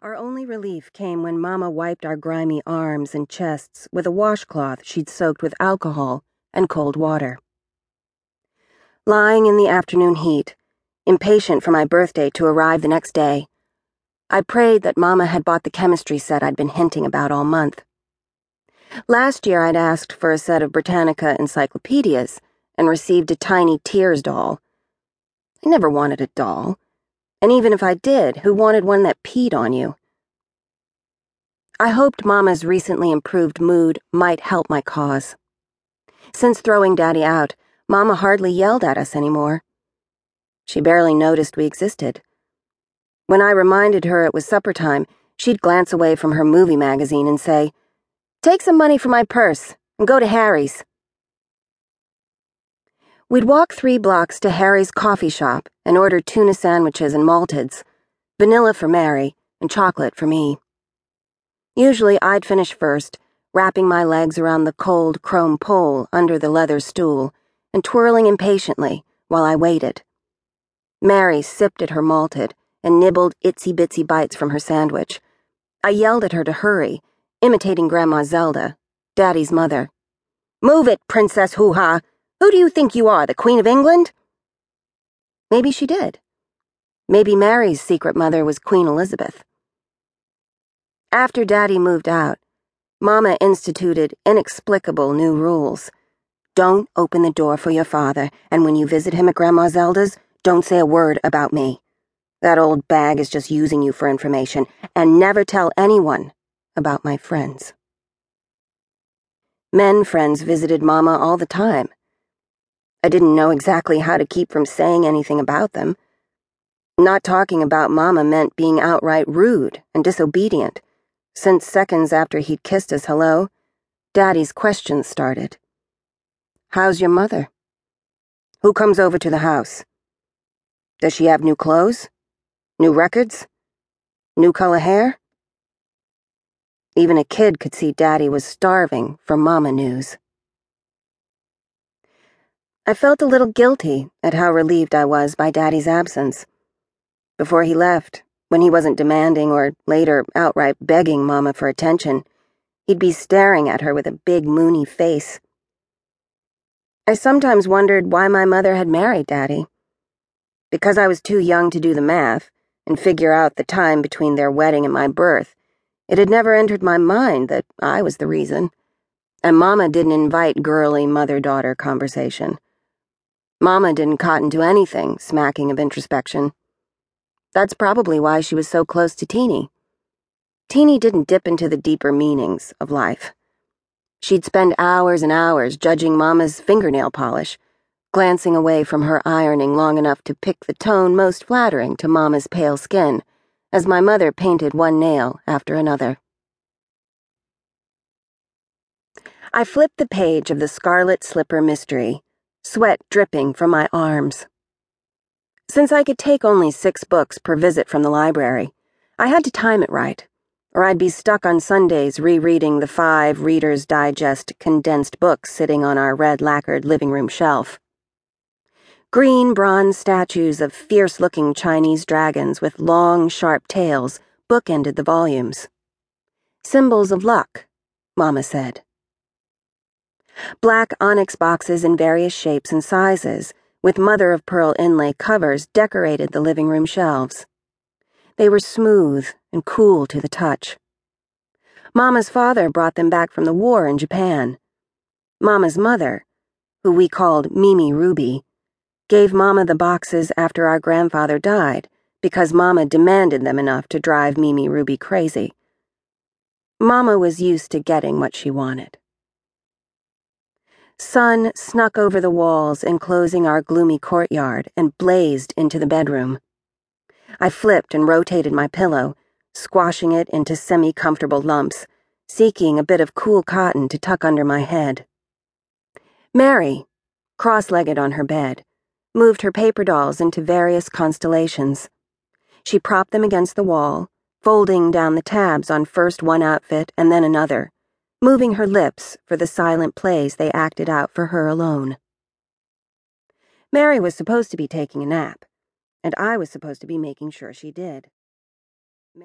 Our only relief came when Mama wiped our grimy arms and chests with a washcloth she'd soaked with alcohol and cold water. Lying in the afternoon heat, impatient for my birthday to arrive the next day, I prayed that Mama had bought the chemistry set I'd been hinting about all month. Last year I'd asked for a set of Britannica encyclopedias and received a tiny tears doll. I never wanted a doll. And even if I did, who wanted one that peed on you? I hoped Mama's recently improved mood might help my cause. Since throwing Daddy out, Mama hardly yelled at us anymore. She barely noticed we existed. When I reminded her it was supper time, she'd glance away from her movie magazine and say, Take some money from my purse and go to Harry's. We'd walk three blocks to Harry's coffee shop and order tuna sandwiches and malteds, vanilla for Merry, and chocolate for me. Usually I'd finish first, wrapping my legs around the cold chrome pole under the leather stool and twirling impatiently while I waited. Merry sipped at her malted and nibbled itsy bitsy bites from her sandwich. I yelled at her to hurry, imitating Grandma Zelda, Daddy's mother. Move it, Princess Hoo Ha! Who do you think you are, the Queen of England? Maybe she did. Maybe Merry's secret mother was Queen Elizabeth. After Daddy moved out, Mama instituted inexplicable new rules. Don't open the door for your father, and when you visit him at Grandma Zelda's, don't say a word about me. That old bag is just using you for information, and never tell anyone about my friends. Men friends visited Mama all the time. I didn't know exactly how to keep from saying anything about them. Not talking about Mama meant being outright rude and disobedient, since seconds after he'd kissed us hello, Daddy's questions started. How's your mother? Who comes over to the house? Does she have new clothes? New records? New color hair? Even a kid could see Daddy was starving for Mama news. I felt a little guilty at how relieved I was by Daddy's absence. Before he left, when he wasn't demanding or later outright begging Mama for attention, he'd be staring at her with a big moony face. I sometimes wondered why my mother had married Daddy. Because I was too young to do the math and figure out the time between their wedding and my birth, it had never entered my mind that I was the reason. And Mama didn't invite girly mother daughter conversation. Mama didn't cotton to anything smacking of introspection. That's probably why she was so close to Teeny. Teeny didn't dip into the deeper meanings of life. She'd spend hours and hours judging Mama's fingernail polish, glancing away from her ironing long enough to pick the tone most flattering to Mama's pale skin, as my mother painted one nail after another. I flipped the page of the Scarlet Slipper mystery sweat dripping from my arms. Since I could take only six books per visit from the library, I had to time it right, or I'd be stuck on Sundays rereading the five Reader's Digest condensed books sitting on our red lacquered living room shelf. Green bronze statues of fierce looking Chinese dragons with long, sharp tails bookended the volumes. Symbols of luck, Mama said. Black onyx boxes in various shapes and sizes, with mother of pearl inlay covers, decorated the living room shelves. They were smooth and cool to the touch. Mama's father brought them back from the war in Japan. Mama's mother, who we called Mimi Ruby, gave Mama the boxes after our grandfather died because Mama demanded them enough to drive Mimi Ruby crazy. Mama was used to getting what she wanted. Sun snuck over the walls enclosing our gloomy courtyard and blazed into the bedroom. I flipped and rotated my pillow, squashing it into semi comfortable lumps, seeking a bit of cool cotton to tuck under my head. Merry, cross legged on her bed, moved her paper dolls into various constellations. She propped them against the wall, folding down the tabs on first one outfit and then another moving her lips for the silent plays they acted out for her alone. Merry was supposed to be taking a nap, and I was supposed to be making sure she did.